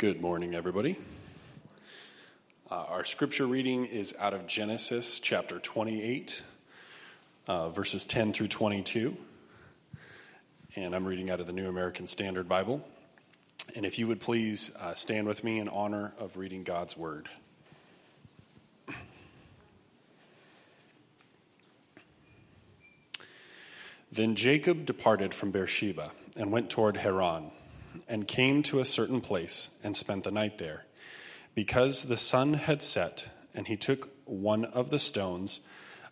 Good morning, everybody. Uh, our scripture reading is out of Genesis chapter 28, uh, verses 10 through 22. And I'm reading out of the New American Standard Bible. And if you would please uh, stand with me in honor of reading God's word. Then Jacob departed from Beersheba and went toward Haran and came to a certain place and spent the night there. Because the sun had set, and he took one of the stones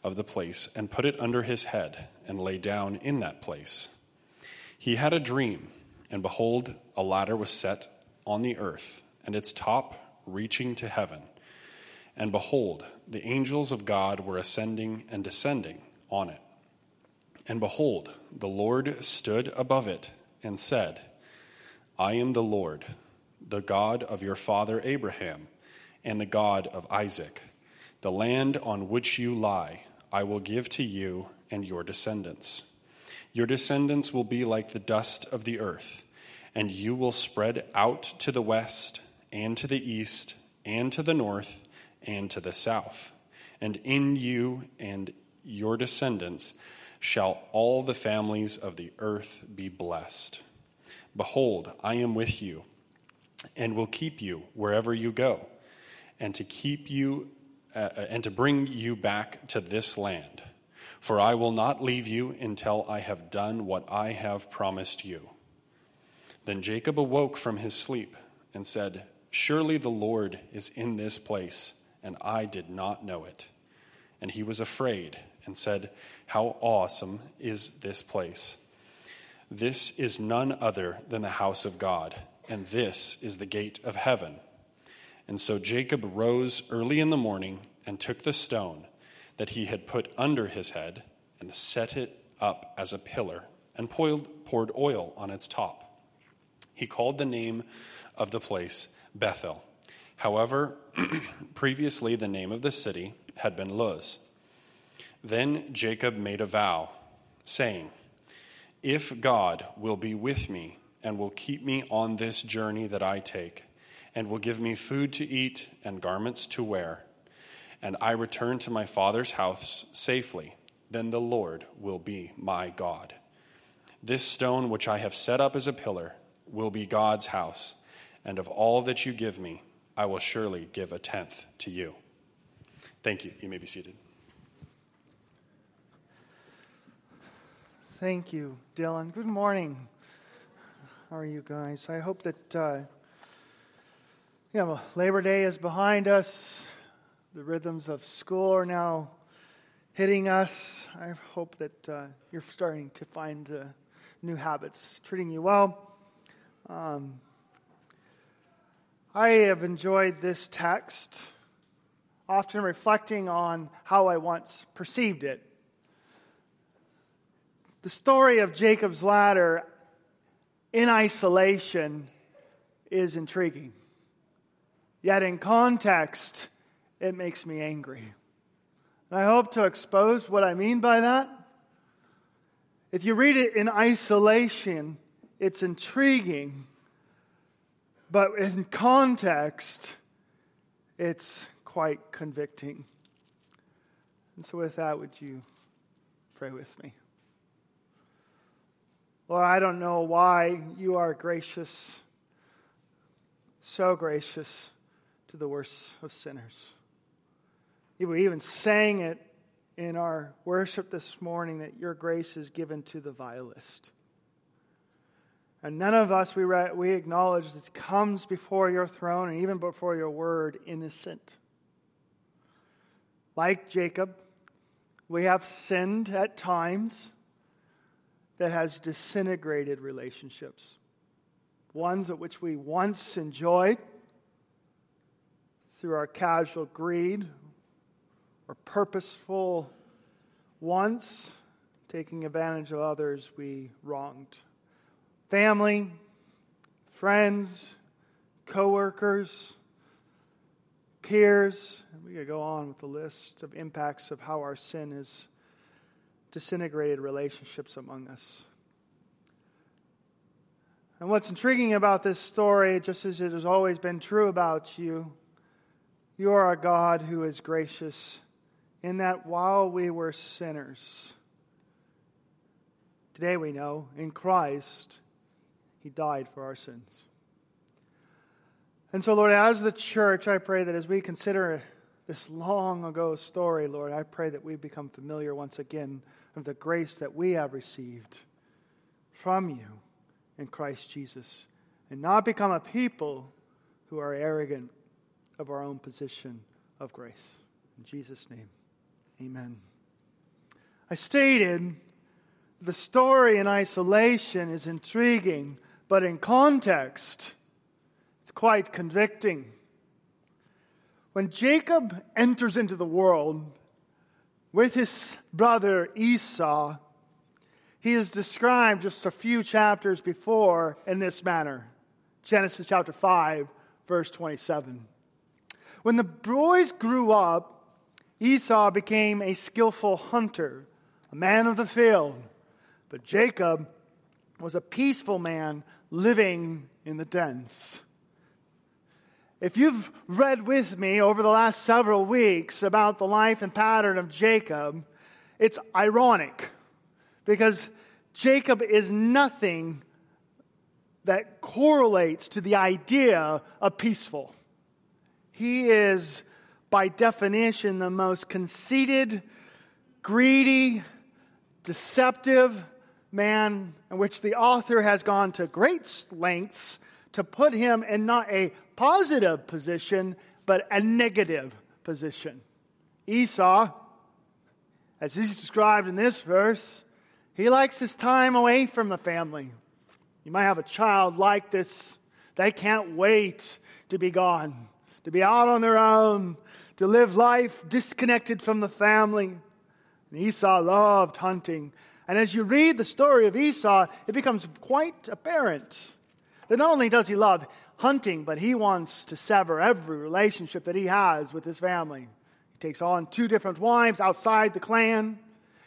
of the place and put it under his head and lay down in that place. He had a dream, and behold, a ladder was set on the earth, and its top reaching to heaven. And behold, the angels of God were ascending and descending on it. And behold, the Lord stood above it and said, I am the Lord, the God of your father Abraham, and the God of Isaac. The land on which you lie, I will give to you and your descendants. Your descendants will be like the dust of the earth, and you will spread out to the west, and to the east, and to the north, and to the south. And in you and your descendants shall all the families of the earth be blessed. Behold, I am with you and will keep you wherever you go, and to keep you uh, uh, and to bring you back to this land. For I will not leave you until I have done what I have promised you. Then Jacob awoke from his sleep and said, Surely the Lord is in this place, and I did not know it. And he was afraid and said, How awesome is this place! This is none other than the house of God, and this is the gate of heaven. And so Jacob rose early in the morning and took the stone that he had put under his head and set it up as a pillar and poured oil on its top. He called the name of the place Bethel. However, previously the name of the city had been Luz. Then Jacob made a vow, saying, if God will be with me and will keep me on this journey that I take, and will give me food to eat and garments to wear, and I return to my father's house safely, then the Lord will be my God. This stone which I have set up as a pillar will be God's house, and of all that you give me, I will surely give a tenth to you. Thank you. You may be seated. Thank you, Dylan. Good morning. How are you guys? I hope that uh, you know Labor Day is behind us. The rhythms of school are now hitting us. I hope that uh, you're starting to find uh, new habits treating you well. Um, I have enjoyed this text, often reflecting on how I once perceived it the story of Jacob's ladder in isolation is intriguing. Yet in context, it makes me angry. And I hope to expose what I mean by that. If you read it in isolation, it's intriguing. But in context, it's quite convicting. And so, with that, would you pray with me? Lord, I don't know why you are gracious, so gracious to the worst of sinners. We even sang it in our worship this morning that your grace is given to the vilest. And none of us, we, re- we acknowledge that comes before your throne and even before your word innocent. Like Jacob, we have sinned at times that has disintegrated relationships. Ones at which we once enjoyed through our casual greed or purposeful ones, taking advantage of others we wronged. Family, friends, coworkers, peers. We could go on with the list of impacts of how our sin is disintegrated relationships among us. And what's intriguing about this story, just as it has always been true about you, you are a God who is gracious in that while we were sinners, today we know in Christ, He died for our sins. And so, Lord, as the church, I pray that as we consider this long ago story, Lord, I pray that we become familiar once again of the grace that we have received from you in Christ Jesus and not become a people who are arrogant of our own position of grace. In Jesus' name, amen. I stated the story in isolation is intriguing, but in context, it's quite convicting. When Jacob enters into the world with his brother Esau, he is described just a few chapters before in this manner Genesis chapter 5, verse 27. When the boys grew up, Esau became a skillful hunter, a man of the field, but Jacob was a peaceful man living in the dens. If you've read with me over the last several weeks about the life and pattern of Jacob, it's ironic because Jacob is nothing that correlates to the idea of peaceful. He is, by definition, the most conceited, greedy, deceptive man in which the author has gone to great lengths to put him in not a positive position, but a negative position. Esau, as he's described in this verse, he likes his time away from the family. You might have a child like this. They can't wait to be gone, to be out on their own, to live life disconnected from the family. And Esau loved hunting. And as you read the story of Esau, it becomes quite apparent that not only does he love hunting, but he wants to sever every relationship that he has with his family. He takes on two different wives outside the clan.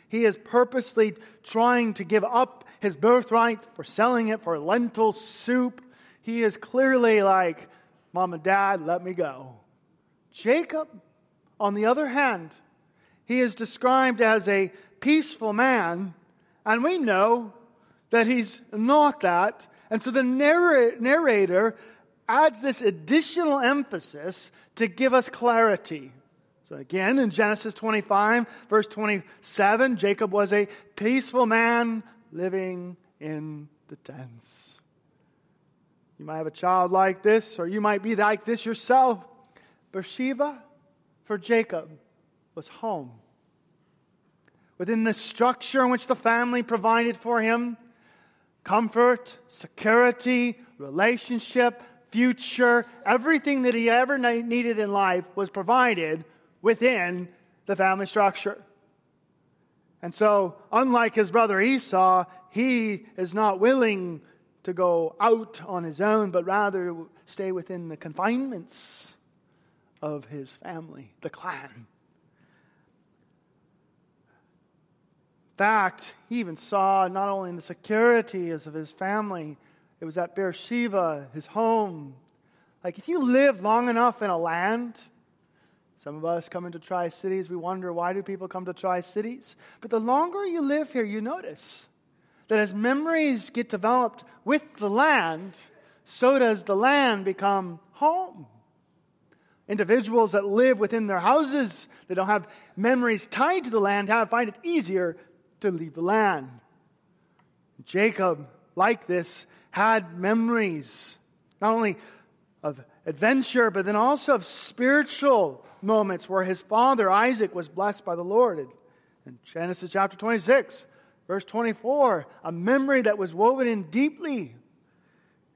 He is purposely trying to give up his birthright for selling it for lentil soup. He is clearly like, Mom and Dad, let me go. Jacob, on the other hand, he is described as a peaceful man, and we know that he's not that and so the narrator adds this additional emphasis to give us clarity. So again, in Genesis 25, verse 27, Jacob was a peaceful man living in the tents. You might have a child like this, or you might be like this yourself. Beersheba for Jacob was home. Within the structure in which the family provided for him, comfort, security, relationship, future, everything that he ever needed in life was provided within the family structure. And so, unlike his brother Esau, he is not willing to go out on his own, but rather stay within the confinements of his family, the clan. Fact, he even saw not only in the securities of his family, it was at Beersheba, his home. Like, if you live long enough in a land, some of us come into Tri Cities, we wonder why do people come to Tri Cities? But the longer you live here, you notice that as memories get developed with the land, so does the land become home. Individuals that live within their houses, that don't have memories tied to the land, have, find it easier to leave the land. Jacob, like this, had memories, not only of adventure, but then also of spiritual moments where his father, Isaac, was blessed by the Lord. In Genesis chapter 26, verse 24, a memory that was woven in deeply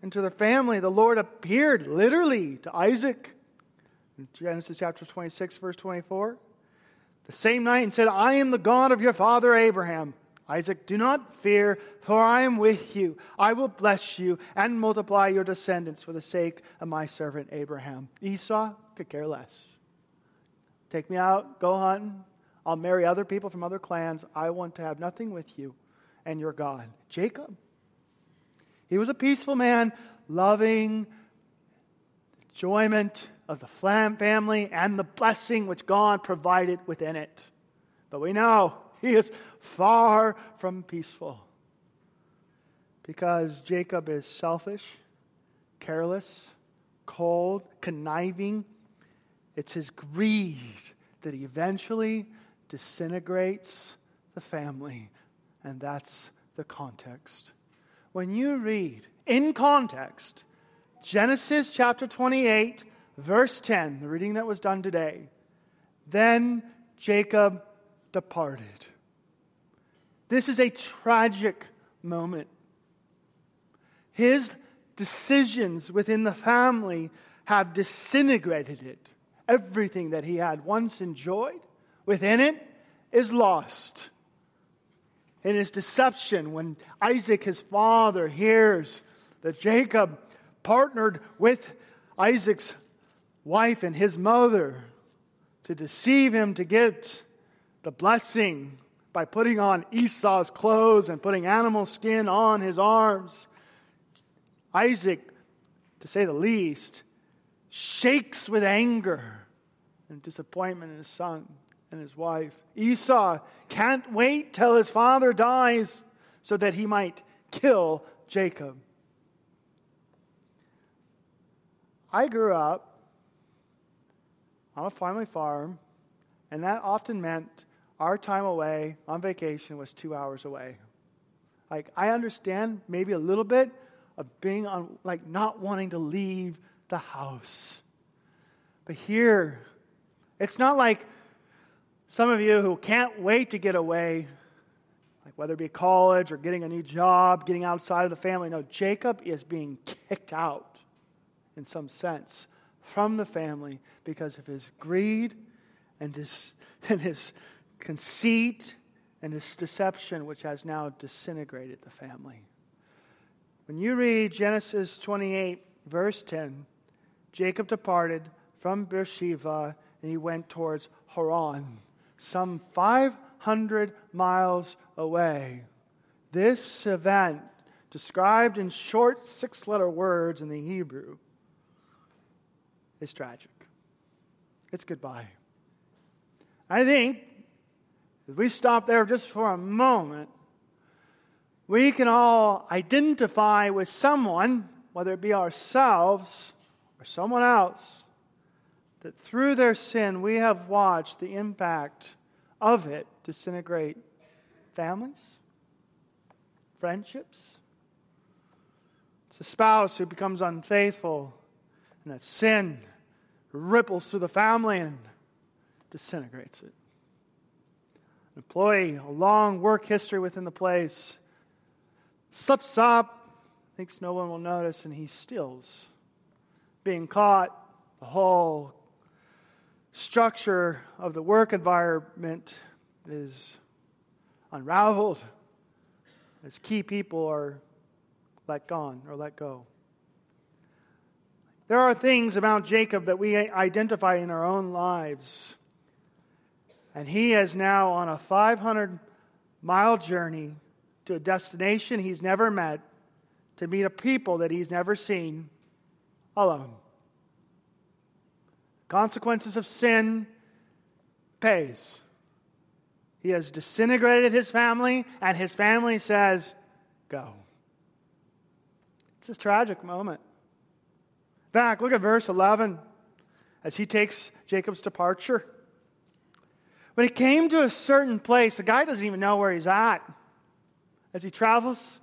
into the family. The Lord appeared literally to Isaac. In Genesis chapter 26, verse 24 the same night and said, I am the God of your father Abraham. Isaac, do not fear, for I am with you. I will bless you and multiply your descendants for the sake of my servant Abraham. Esau could care less. Take me out, go hunting. I'll marry other people from other clans. I want to have nothing with you and your God. Jacob, He was a peaceful man, loving enjoyment of the family and the blessing which God provided within it. But we know he is far from peaceful because Jacob is selfish, careless, cold, conniving. It's his greed that eventually disintegrates the family. And that's the context. When you read in context Genesis chapter 28, verse 10, the reading that was done today, then Jacob departed. This is a tragic moment. His decisions within the family have disintegrated it. Everything that he had once enjoyed within it is lost. In his deception, when Isaac, his father, hears that Jacob partnered with Isaac's wife and his mother to deceive him to get the blessing by putting on Esau's clothes and putting animal skin on his arms. Isaac, to say the least, shakes with anger and disappointment in his son and his wife. Esau can't wait till his father dies so that he might kill Jacob. I grew up on a family farm, and that often meant our time away on vacation was two hours away. Like, I understand maybe a little bit of being on, like, not wanting to leave the house. But here, it's not like some of you who can't wait to get away, like whether it be college or getting a new job, getting outside of the family. No, Jacob is being kicked out in some sense from the family because of his greed and his, and his conceit and his deception, which has now disintegrated the family. When you read Genesis 28, verse 10, Jacob departed from Beersheba and he went towards Haran, some 500 miles away. This event, described in short six letter words in the Hebrew, is tragic. It's goodbye. I think if we stop there just for a moment, we can all identify with someone, whether it be ourselves or someone else, that through their sin we have watched the impact of it disintegrate families, friendships. It's a spouse who becomes unfaithful, and that sin ripples through the family and disintegrates it. An employee, a long work history within the place, slips up, thinks no one will notice, and he steals. Being caught, the whole structure of the work environment is unraveled as key people are let gone or let go. There are things about Jacob that we identify in our own lives. And he is now on a 500 mile journey to a destination he's never met to meet a people that he's never seen alone. Consequences of sin pays. He has disintegrated his family, and his family says, Go. It's a tragic moment. Back, look at verse 11 as he takes Jacob's departure. When he came to a certain place, the guy doesn't even know where he's at as he travels.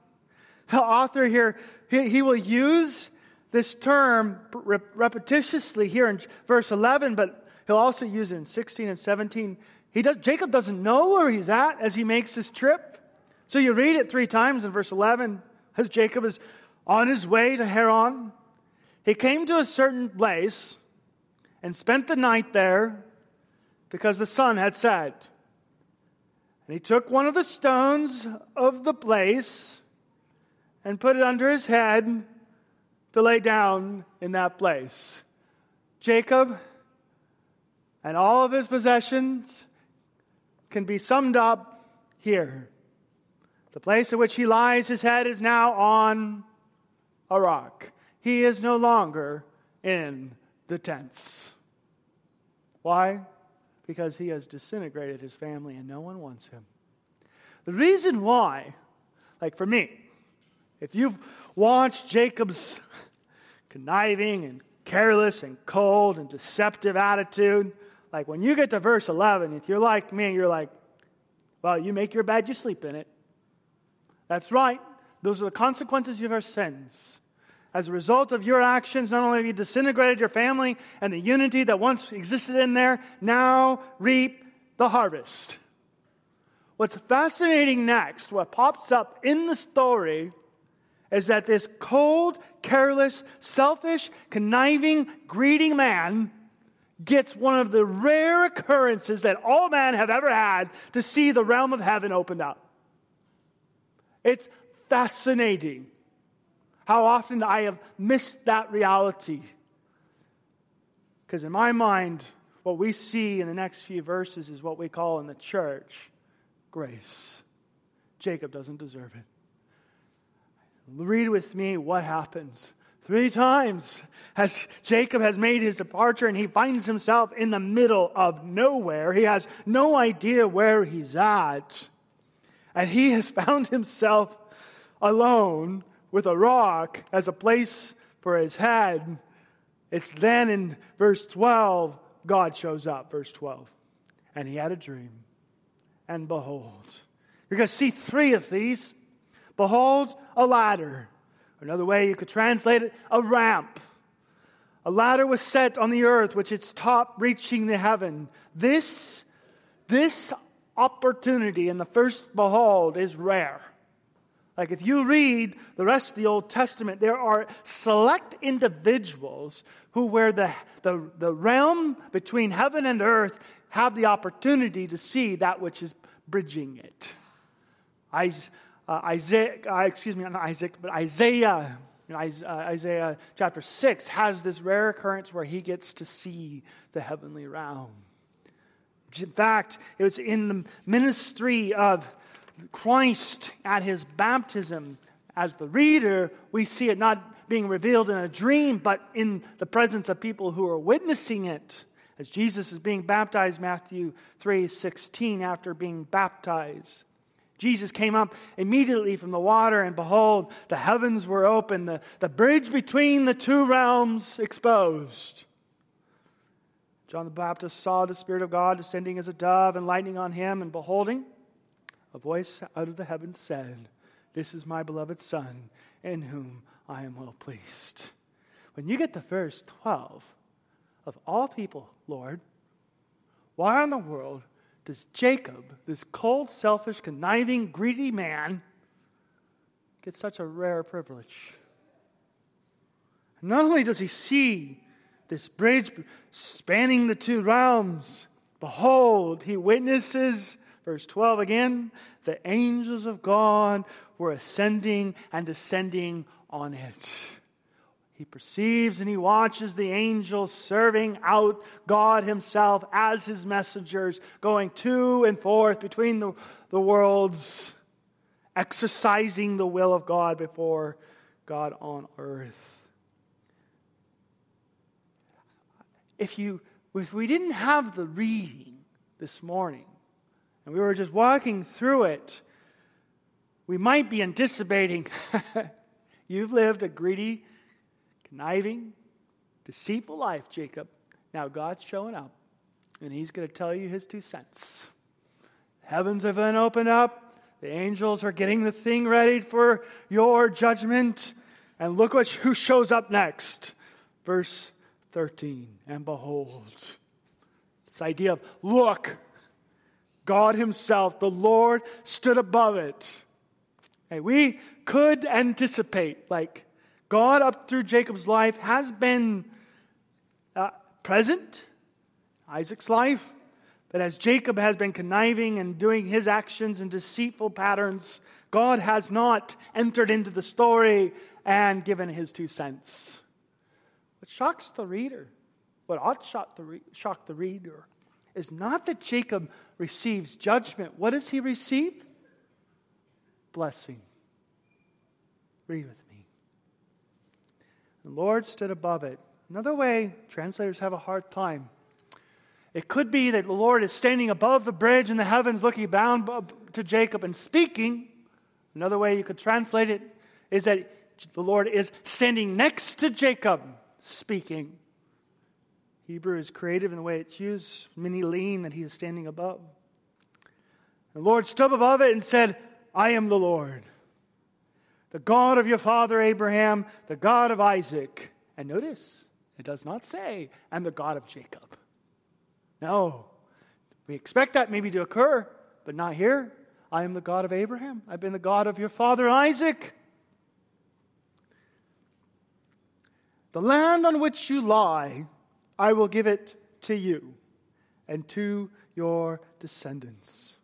The author here, he, he will use this term repetitiously here in verse 11, but he'll also use it in 16 and 17. He does, Jacob doesn't know where he's at as he makes this trip. So you read it three times in verse 11 as Jacob is on his way to Haran. He came to a certain place and spent the night there because the sun had set. And he took one of the stones of the place and put it under his head to lay down in that place. Jacob and all of his possessions can be summed up here. The place at which he lies his head is now on a rock. He is no longer in the tents. Why? Because he has disintegrated his family and no one wants him. The reason why, like for me, if you've watched Jacob's conniving and careless and cold and deceptive attitude, like when you get to verse 11, if you're like me, you're like, well, you make your bed, you sleep in it. That's right. Those are the consequences of your sins. As a result of your actions, not only have you disintegrated your family and the unity that once existed in there, now reap the harvest. What's fascinating next, what pops up in the story, is that this cold, careless, selfish, conniving, greedy man gets one of the rare occurrences that all men have ever had to see the realm of heaven opened up. It's fascinating how often I have missed that reality. Because in my mind, what we see in the next few verses is what we call in the church grace. Jacob doesn't deserve it. Read with me what happens. Three times as Jacob has made his departure and he finds himself in the middle of nowhere. He has no idea where he's at. And he has found himself alone with a rock as a place for his head. It's then in verse 12, God shows up, verse 12. And he had a dream. And behold, you're going to see three of these. Behold, a ladder. Another way you could translate it, a ramp. A ladder was set on the earth, which its top reaching the heaven. This, this opportunity in the first behold is rare. Like if you read the rest of the Old Testament, there are select individuals who, where the, the, the realm between heaven and earth, have the opportunity to see that which is bridging it. Uh, Isaiah uh, excuse me, not Isaac, but Isaiah, uh, Isaiah chapter 6 has this rare occurrence where he gets to see the heavenly realm. In fact, it was in the ministry of Christ at his baptism. As the reader, we see it not being revealed in a dream, but in the presence of people who are witnessing it. As Jesus is being baptized, Matthew 3 16, after being baptized. Jesus came up immediately from the water, and behold, the heavens were open, the, the bridge between the two realms exposed. John the Baptist saw the Spirit of God descending as a dove and lightning on him, and beholding, a voice out of the heavens said, This is my beloved Son, in whom I am well pleased. When you get to verse 12, of all people, Lord, why in the world does Jacob, this cold, selfish, conniving, greedy man, get such a rare privilege? Not only does he see this bridge spanning the two realms, behold, he witnesses Verse 12 again the angels of God were ascending and descending on it. He perceives and he watches the angels serving out God Himself as His messengers, going to and forth between the, the worlds, exercising the will of God before God on earth. If, you, if we didn't have the reading this morning, and we were just walking through it, we might be anticipating you've lived a greedy, conniving, deceitful life, Jacob. Now God's showing up, and He's going to tell you His two cents. Heavens have been opened up, the angels are getting the thing ready for your judgment. And look what, who shows up next. Verse 13. And behold, this idea of look, God Himself, the Lord, stood above it. Hey, we could anticipate, like, God up through Jacob's life has been uh, present, Isaac's life, but as Jacob has been conniving and doing his actions in deceitful patterns, God has not entered into the story and given his two cents. What shocks the reader, what ought shock the, re- shock the reader, is not that Jacob receives judgment. What does he receive? Blessing. Read with me. The Lord stood above it. Another way translators have a hard time. It could be that the Lord is standing above the bridge in the heavens, looking down to Jacob and speaking. Another way you could translate it is that the Lord is standing next to Jacob, speaking. Hebrew is creative in the way it's used, many lean that he is standing above. The Lord stood above it and said, I am the Lord, the God of your father Abraham, the God of Isaac. And notice, it does not say, and the God of Jacob. No. We expect that maybe to occur, but not here. I am the God of Abraham. I've been the God of your father Isaac. The land on which you lie, I will give it to you and to your descendants.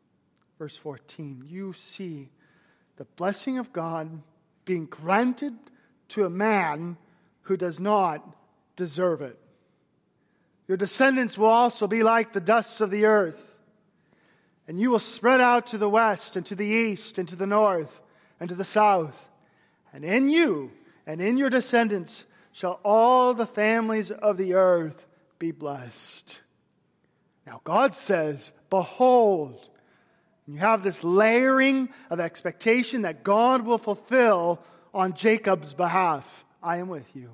Verse 14, you see the blessing of God being granted to a man who does not deserve it. Your descendants will also be like the dust of the earth, and you will spread out to the west and to the east and to the north and to the south. And in you and in your descendants shall all the families of the earth be blessed. Now, God says, Behold, you have this layering of expectation that God will fulfill on Jacob's behalf. I am with you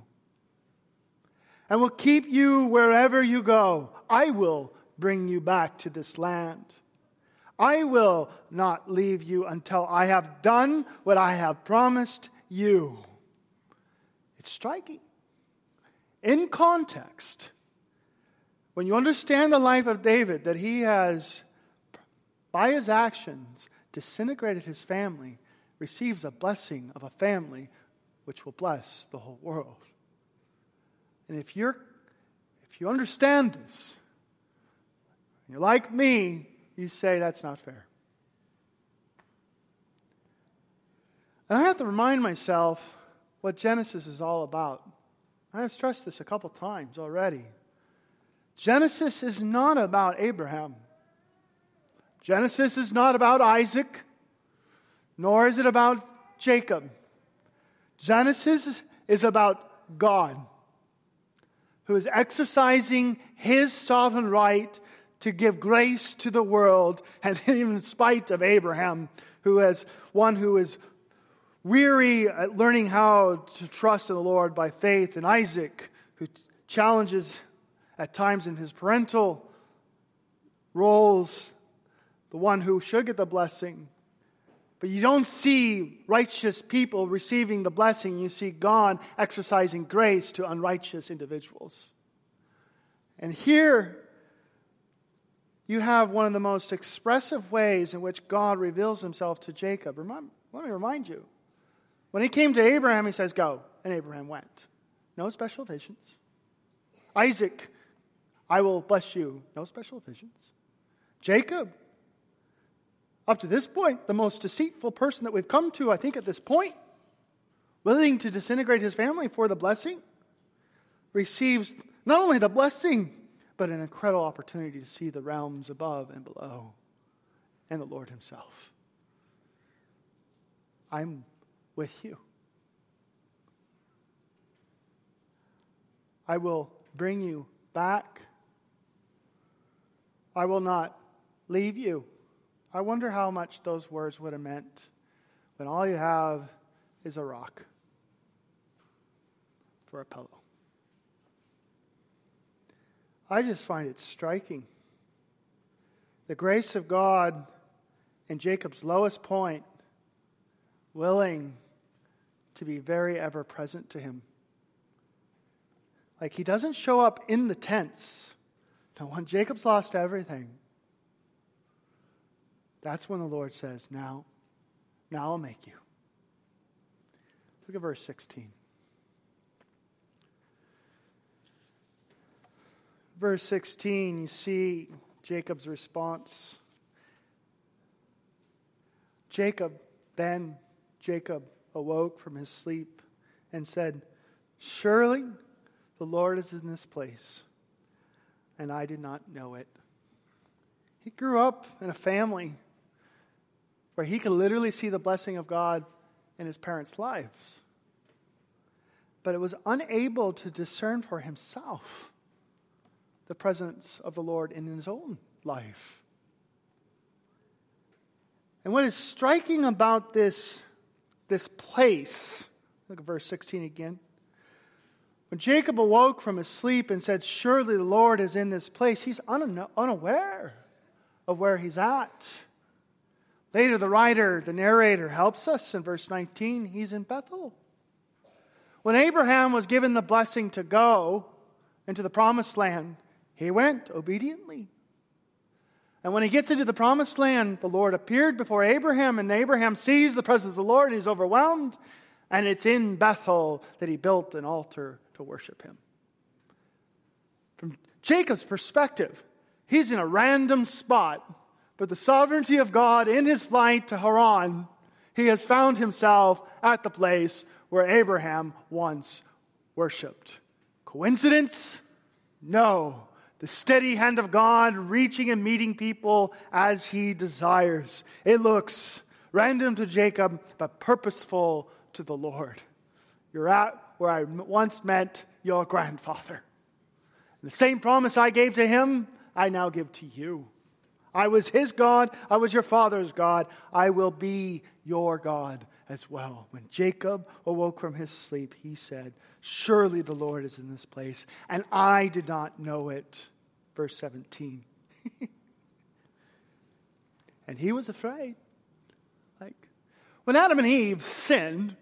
and will keep you wherever you go. I will bring you back to this land. I will not leave you until I have done what I have promised you. It's striking. In context, when you understand the life of David, that he has, by his actions, disintegrated his family, receives a blessing of a family which will bless the whole world. And if you're if you understand this, and you're like me, you say that's not fair. And I have to remind myself what Genesis is all about. I have stressed this a couple times already. Genesis is not about Abraham. Genesis is not about Isaac, nor is it about Jacob. Genesis is about God who is exercising his sovereign right to give grace to the world, and even in spite of Abraham, who is one who is weary at learning how to trust in the Lord by faith, and Isaac, who challenges at times in his parental roles the one who should get the blessing. But you don't see righteous people receiving the blessing. You see God exercising grace to unrighteous individuals. And here, you have one of the most expressive ways in which God reveals himself to Jacob. Let me remind you. When he came to Abraham, he says, Go. And Abraham went. No special visions. Isaac, I will bless you. No special visions. Jacob, up to this point, the most deceitful person that we've come to, I think, at this point, willing to disintegrate his family for the blessing, receives not only the blessing, but an incredible opportunity to see the realms above and below and the Lord Himself. I'm with you. I will bring you back. I will not leave you. I wonder how much those words would have meant when all you have is a rock for a pillow. I just find it striking. The grace of God in Jacob's lowest point, willing to be very ever present to him. Like he doesn't show up in the tents. Now, when Jacob's lost everything, that's when the Lord says, Now, now I'll make you. Look at verse 16. Verse 16, you see Jacob's response. Jacob, then Jacob awoke from his sleep and said, Surely the Lord is in this place, and I did not know it. He grew up in a family where he could literally see the blessing of God in his parents' lives. but it was unable to discern for himself the presence of the Lord in his own life. And what is striking about this, this place, look at verse 16 again. When Jacob awoke from his sleep and said, Surely the Lord is in this place, he's unaware of where he's at. Later, the writer, the narrator, helps us in verse 19. He's in Bethel. When Abraham was given the blessing to go into the promised land, he went obediently. And when he gets into the promised land, the Lord appeared before Abraham, and Abraham sees the presence of the Lord. and He's overwhelmed. And it's in Bethel that he built an altar to worship him. From Jacob's perspective, he's in a random spot, but the sovereignty of God in his flight to Haran, he has found himself at the place where Abraham once worshiped. Coincidence? No the steady hand of God reaching and meeting people as he desires. It looks random to Jacob, but purposeful to the Lord. You're at where I once met your grandfather. The same promise I gave to him, I now give to you. I was his God, I was your father's God, I will be your God as well. When Jacob awoke from his sleep, he said, Surely the Lord is in this place, and I did not know it verse 17. and he was afraid. Like, when Adam and Eve sinned,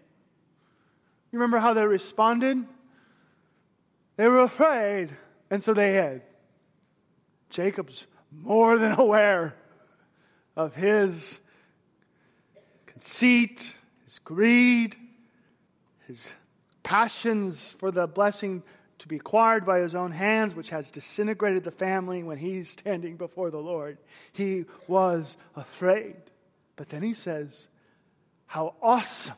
you remember how they responded? They were afraid, and so they hid. Jacob's more than aware of his conceit, his greed, his passions for the blessing to be acquired by his own hands, which has disintegrated the family when he's standing before the Lord. He was afraid. But then he says, How awesome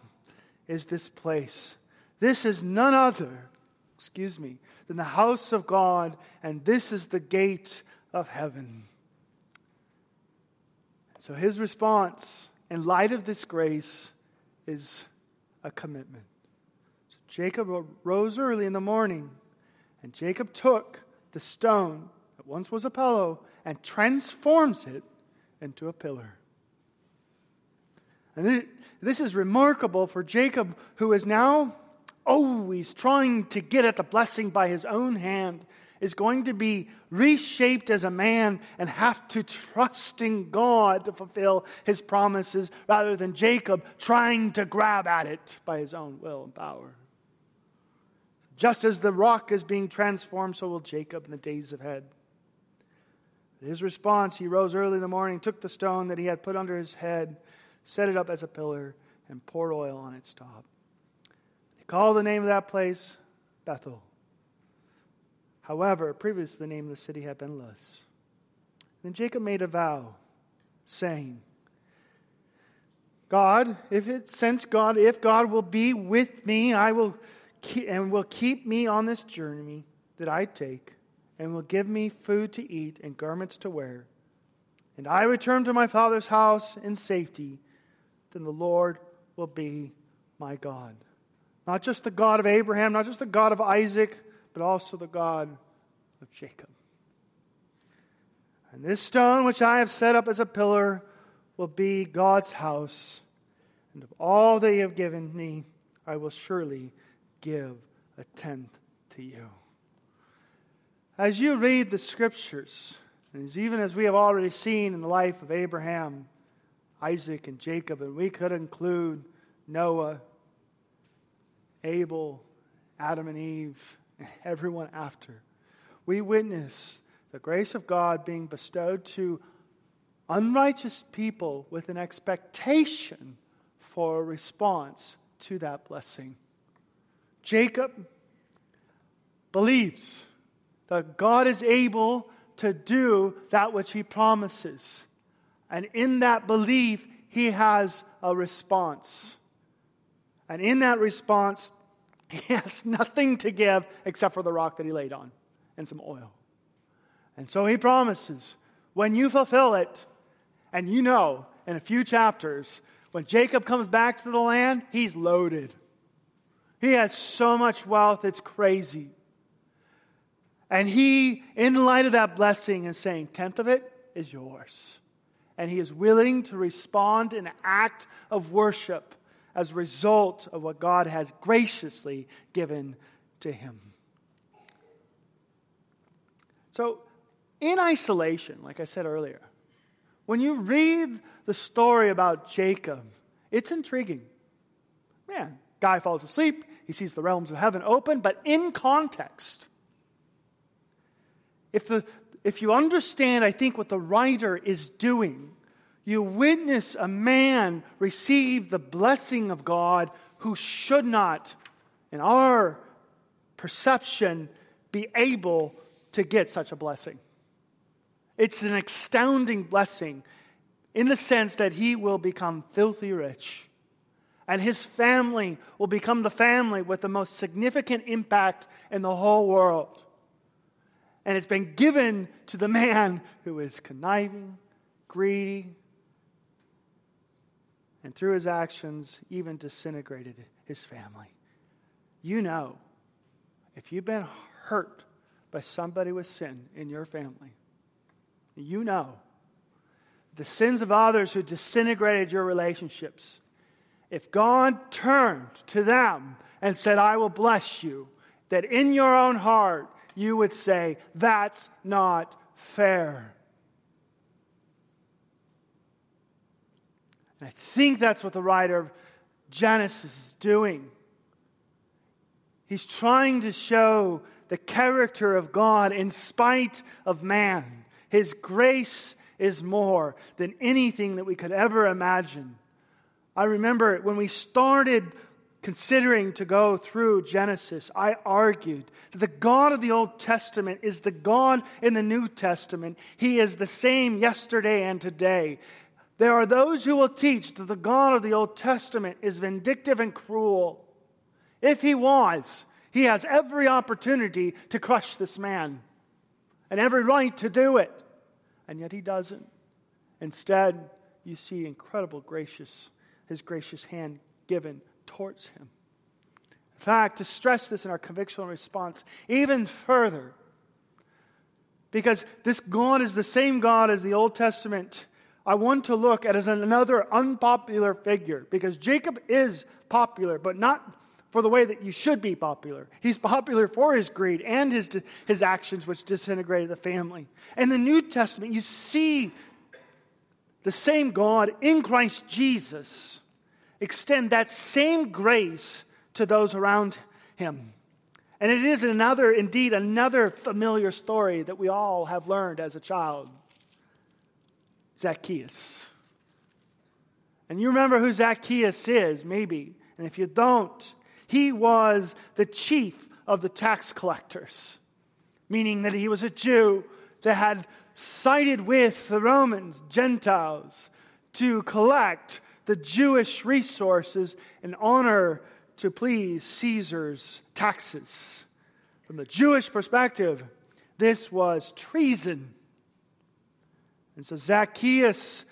is this place! This is none other, excuse me, than the house of God, and this is the gate of heaven. So his response, in light of this grace, is a commitment. So Jacob rose early in the morning and Jacob took the stone that once was a pillow and transforms it into a pillar. And this is remarkable for Jacob, who is now always trying to get at the blessing by his own hand, is going to be reshaped as a man and have to trust in God to fulfill his promises rather than Jacob trying to grab at it by his own will and power. Just as the rock is being transformed, so will Jacob in the days ahead. His response, he rose early in the morning, took the stone that he had put under his head, set it up as a pillar, and poured oil on its top. He called the name of that place Bethel. However, previously the name of the city had been Luz. Then Jacob made a vow, saying, God, if it since God, if God will be with me, I will and will keep me on this journey that I take, and will give me food to eat and garments to wear, and I return to my father's house in safety, then the Lord will be my God. Not just the God of Abraham, not just the God of Isaac, but also the God of Jacob. And this stone which I have set up as a pillar will be God's house, and of all that you have given me, I will surely give a tenth to you. As you read the scriptures, and as even as we have already seen in the life of Abraham, Isaac, and Jacob, and we could include Noah, Abel, Adam and Eve, and everyone after, we witness the grace of God being bestowed to unrighteous people with an expectation for a response to that blessing. Jacob believes that God is able to do that which he promises. And in that belief, he has a response. And in that response, he has nothing to give except for the rock that he laid on and some oil. And so he promises when you fulfill it, and you know in a few chapters, when Jacob comes back to the land, he's loaded. He has so much wealth, it's crazy. And he, in light of that blessing, is saying, tenth of it is yours. And he is willing to respond in act of worship as a result of what God has graciously given to him. So, in isolation, like I said earlier, when you read the story about Jacob, it's intriguing. Man, guy falls asleep, he sees the realms of heaven open, but in context, if, the, if you understand, I think, what the writer is doing, you witness a man receive the blessing of God who should not, in our perception, be able to get such a blessing. It's an astounding blessing in the sense that he will become filthy rich. And his family will become the family with the most significant impact in the whole world. And it's been given to the man who is conniving, greedy, and through his actions, even disintegrated his family. You know, if you've been hurt by somebody with sin in your family, you know the sins of others who disintegrated your relationships. If God turned to them and said, I will bless you, that in your own heart you would say, That's not fair. And I think that's what the writer of Genesis is doing. He's trying to show the character of God in spite of man. His grace is more than anything that we could ever imagine. I remember when we started considering to go through Genesis, I argued that the God of the Old Testament is the God in the New Testament. He is the same yesterday and today. There are those who will teach that the God of the Old Testament is vindictive and cruel. If he was, he has every opportunity to crush this man and every right to do it. And yet he doesn't. Instead, you see incredible gracious, his gracious hand given towards him. In fact, to stress this in our convictional response even further, because this God is the same God as the Old Testament I want to look at as another unpopular figure because Jacob is popular, but not for the way that you should be popular. He's popular for his greed and his, his actions, which disintegrated the family. In the New Testament, you see the same God in Christ Jesus extend that same grace to those around him. And it is another, indeed, another familiar story that we all have learned as a child. Zacchaeus. And you remember who Zacchaeus is, maybe. And if you don't, he was the chief of the tax collectors, meaning that he was a Jew that had sided with the Romans, Gentiles, to collect the Jewish resources in honor to please Caesar's taxes. From the Jewish perspective, this was treason. And so Zacchaeus,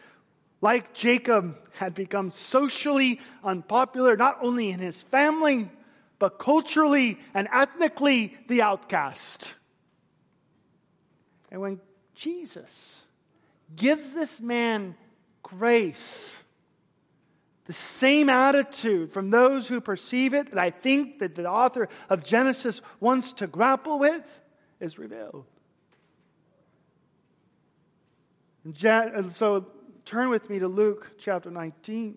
like Jacob, had become socially unpopular, not only in his family, but culturally and ethnically the outcast. And when Jesus gives this man grace, the same attitude from those who perceive it that I think that the author of Genesis wants to grapple with is revealed. And so turn with me to Luke chapter 19.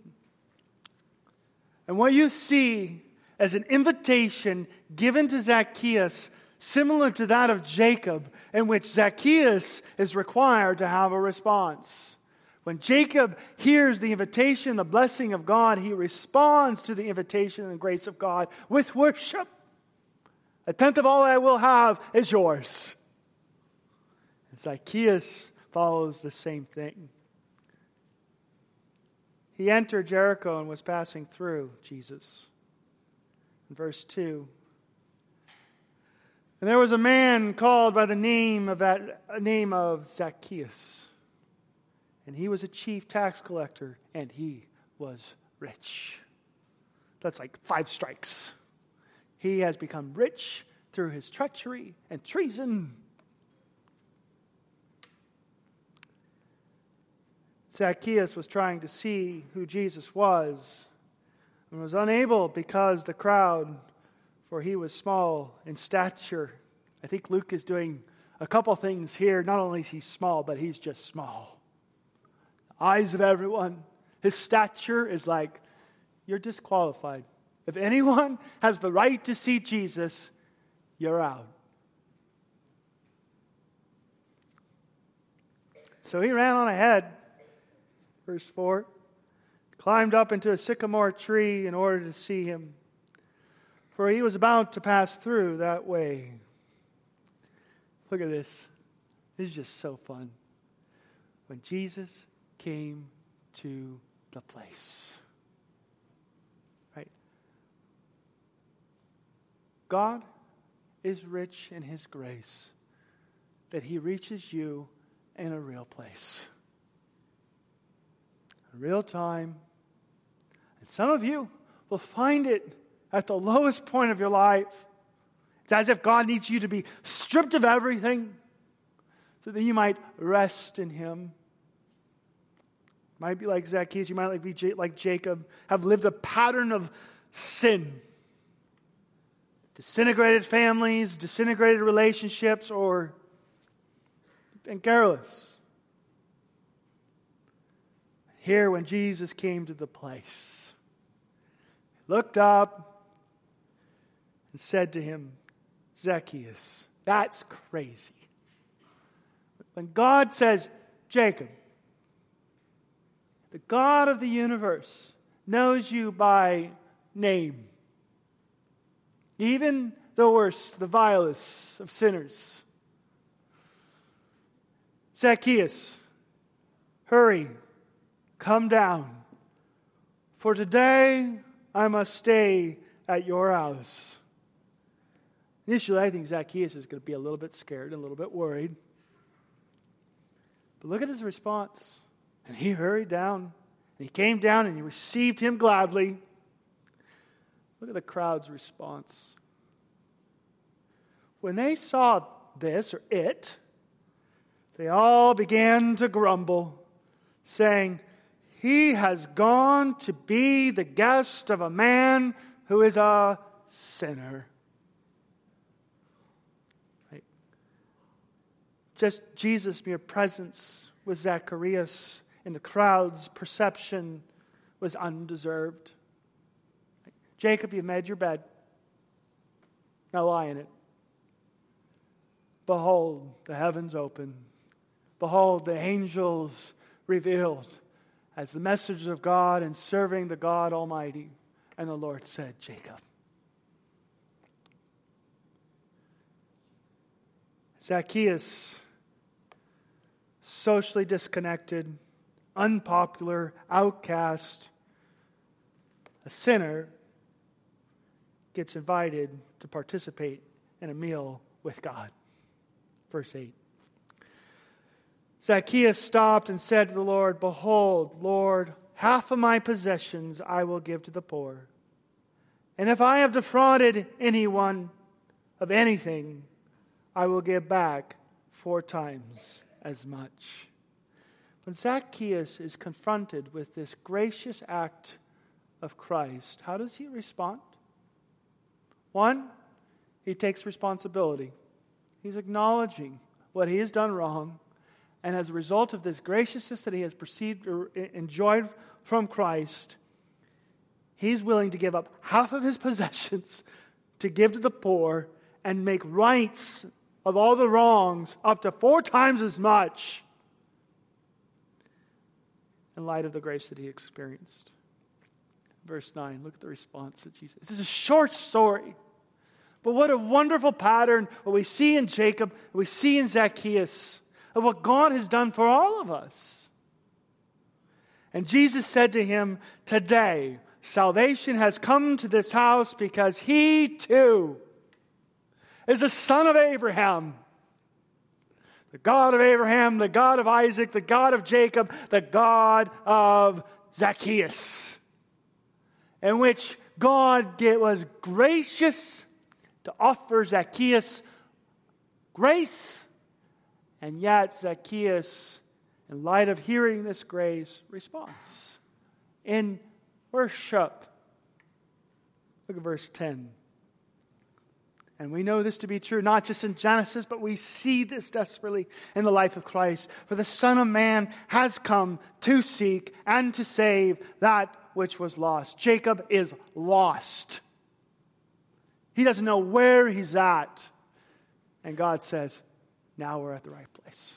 And what you see as an invitation given to Zacchaeus, similar to that of Jacob, in which Zacchaeus is required to have a response. When Jacob hears the invitation, the blessing of God, he responds to the invitation and the grace of God with worship. A tenth of all I will have is yours. And Zacchaeus follows the same thing. He entered Jericho and was passing through, Jesus. In verse 2. And there was a man called by the name of that name of Zacchaeus. And he was a chief tax collector, and he was rich. That's like five strikes. He has become rich through his treachery and treason. Zacchaeus was trying to see who Jesus was and was unable because the crowd, for he was small in stature. I think Luke is doing a couple things here. Not only is he small, but he's just small. Eyes of everyone. His stature is like, you're disqualified. If anyone has the right to see Jesus, you're out. So he ran on ahead Verse 4 climbed up into a sycamore tree in order to see him, for he was about to pass through that way. Look at this. This is just so fun. When Jesus came to the place. Right? God is rich in his grace that he reaches you in a real place real time. And some of you will find it at the lowest point of your life. It's as if God needs you to be stripped of everything so that you might rest in Him. Might be like Zacchaeus, you might be like Jacob, have lived a pattern of sin. Disintegrated families, disintegrated relationships, or been careless. Here, when Jesus came to the place, he looked up and said to him, Zacchaeus, that's crazy. When God says, Jacob, the God of the universe knows you by name, even the worst, the vilest of sinners. Zacchaeus, hurry, Come down, for today I must stay at your house. Initially, I think Zacchaeus is going to be a little bit scared and a little bit worried. But look at his response. And he hurried down, and he came down, and he received him gladly. Look at the crowd's response. When they saw this, or it, they all began to grumble, saying, he has gone to be the guest of a man who is a sinner. Just Jesus' mere presence with Zacharias in the crowd's perception was undeserved. Jacob, you've made your bed. Now lie in it. Behold, the heavens open. Behold, the angels revealed as the messengers of God and serving the God Almighty. And the Lord said, Jacob. Zacchaeus, socially disconnected, unpopular, outcast, a sinner, gets invited to participate in a meal with God. Verse 8. Zacchaeus stopped and said to the Lord, Behold, Lord, half of my possessions I will give to the poor. And if I have defrauded anyone of anything, I will give back four times as much. When Zacchaeus is confronted with this gracious act of Christ, how does he respond? One, he takes responsibility. He's acknowledging what he has done wrong and as a result of this graciousness that he has perceived or enjoyed from Christ, he's willing to give up half of his possessions to give to the poor and make rights of all the wrongs up to four times as much in light of the grace that he experienced. Verse 9, look at the response of Jesus. This is a short story. But what a wonderful pattern what we see in Jacob, what we see in Zacchaeus of what God has done for all of us. And Jesus said to him, Today, salvation has come to this house because he too is the son of Abraham. The God of Abraham, the God of Isaac, the God of Jacob, the God of Zacchaeus, in which God was gracious to offer Zacchaeus grace. And yet, Zacchaeus, in light of hearing this grace, responds in worship. Look at verse 10. And we know this to be true, not just in Genesis, but we see this desperately in the life of Christ. For the Son of Man has come to seek and to save that which was lost. Jacob is lost. He doesn't know where he's at. And God says, now we're at the right place.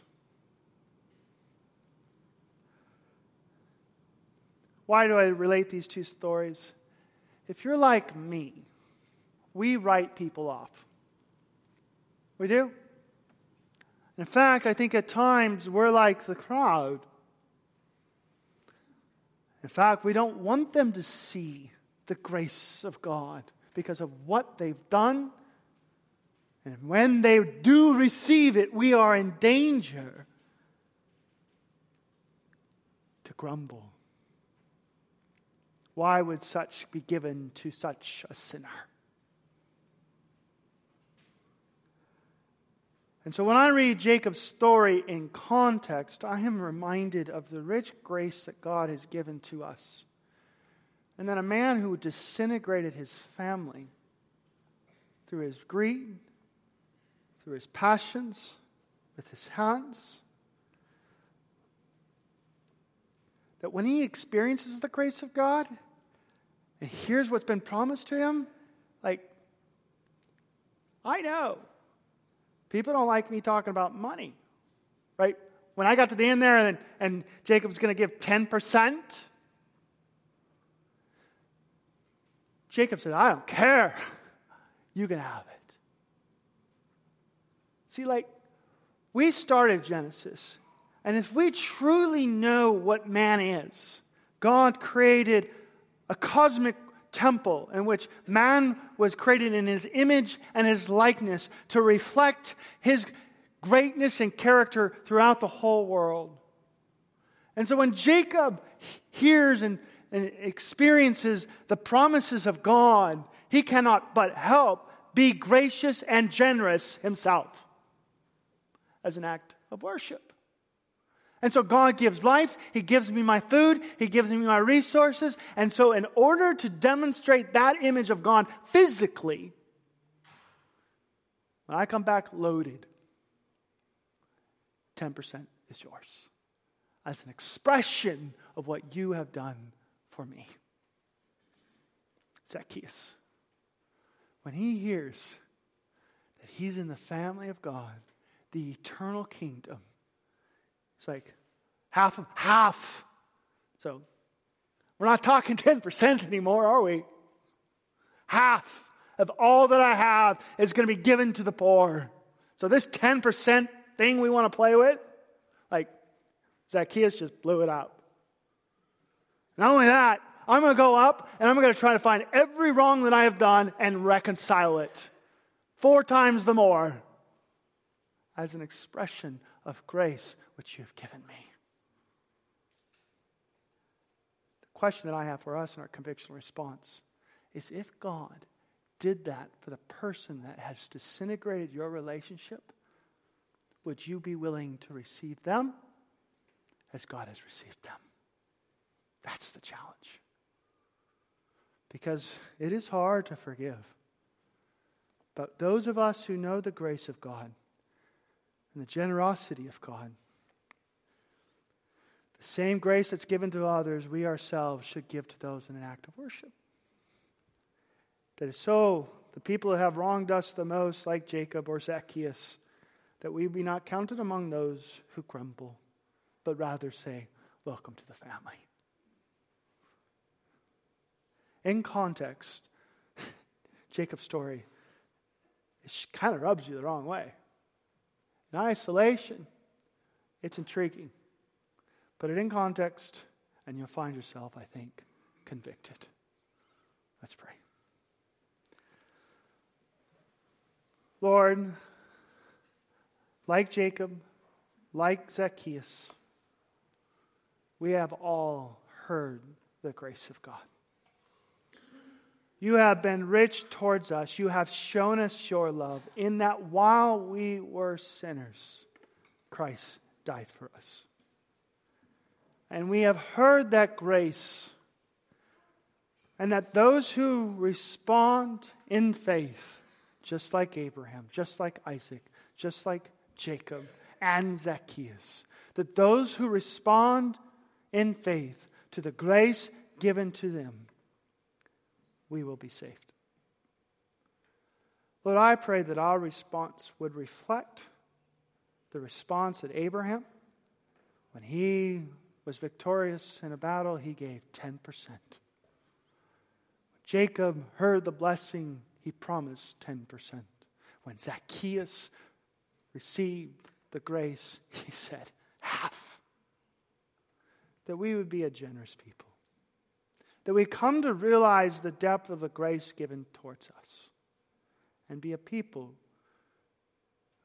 Why do I relate these two stories? If you're like me, we write people off. We do. In fact, I think at times we're like the crowd. In fact, we don't want them to see the grace of God because of what they've done. And when they do receive it, we are in danger to grumble. Why would such be given to such a sinner? And so when I read Jacob's story in context, I am reminded of the rich grace that God has given to us. And that a man who disintegrated his family through his greed, through his passions, with his hands, that when he experiences the grace of God and hears what's been promised to him, like, I know People don't like me talking about money, right? When I got to the end there and, and Jacob's going to give 10%, Jacob said, I don't care. You can have it. See, like, we started Genesis, and if we truly know what man is, God created a cosmic temple in which man was created in his image and his likeness to reflect his greatness and character throughout the whole world. And so when Jacob hears and, and experiences the promises of God, he cannot but help be gracious and generous himself as an act of worship. And so God gives life, He gives me my food, He gives me my resources. And so, in order to demonstrate that image of God physically, when I come back loaded, 10% is yours as an expression of what you have done for me. Zacchaeus, when he hears that he's in the family of God, the eternal kingdom, it's like half of half. So we're not talking 10% anymore, are we? Half of all that I have is going to be given to the poor. So this 10% thing we want to play with, like Zacchaeus just blew it up. Not only that, I'm going to go up and I'm going to try to find every wrong that I have done and reconcile it. Four times the more as an expression of grace which you have given me. The question that I have for us in our conviction response is if God did that for the person that has disintegrated your relationship, would you be willing to receive them as God has received them? That's the challenge. Because it is hard to forgive. But those of us who know the grace of God, and the generosity of God. The same grace that's given to others, we ourselves should give to those in an act of worship. That is so, the people that have wronged us the most, like Jacob or Zacchaeus, that we be not counted among those who grumble, but rather say, Welcome to the family. In context, Jacob's story it kind of rubs you the wrong way. In isolation, it's intriguing. Put it in context, and you'll find yourself, I think, convicted. Let's pray. Lord, like Jacob, like Zacchaeus, we have all heard the grace of God. You have been rich towards us. You have shown us your love, in that while we were sinners, Christ died for us. And we have heard that grace, and that those who respond in faith, just like Abraham, just like Isaac, just like Jacob and Zacchaeus, that those who respond in faith to the grace given to them, we will be saved. Lord, I pray that our response would reflect the response that Abraham, when he was victorious in a battle, he gave 10%. When Jacob heard the blessing, he promised 10%. When Zacchaeus received the grace, he said, half. That we would be a generous people. That we come to realize the depth of the grace given towards us and be a people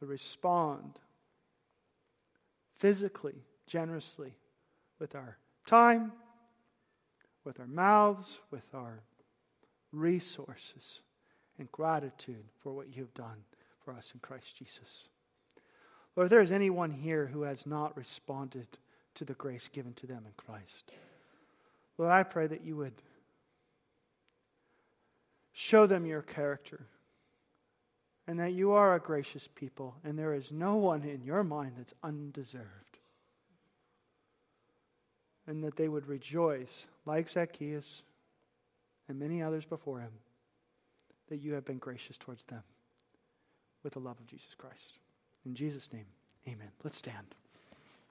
who respond physically, generously, with our time, with our mouths, with our resources, and gratitude for what you have done for us in Christ Jesus. Lord, if there is anyone here who has not responded to the grace given to them in Christ, Lord, I pray that you would show them your character and that you are a gracious people and there is no one in your mind that's undeserved. And that they would rejoice, like Zacchaeus and many others before him, that you have been gracious towards them with the love of Jesus Christ. In Jesus' name, amen. Let's stand.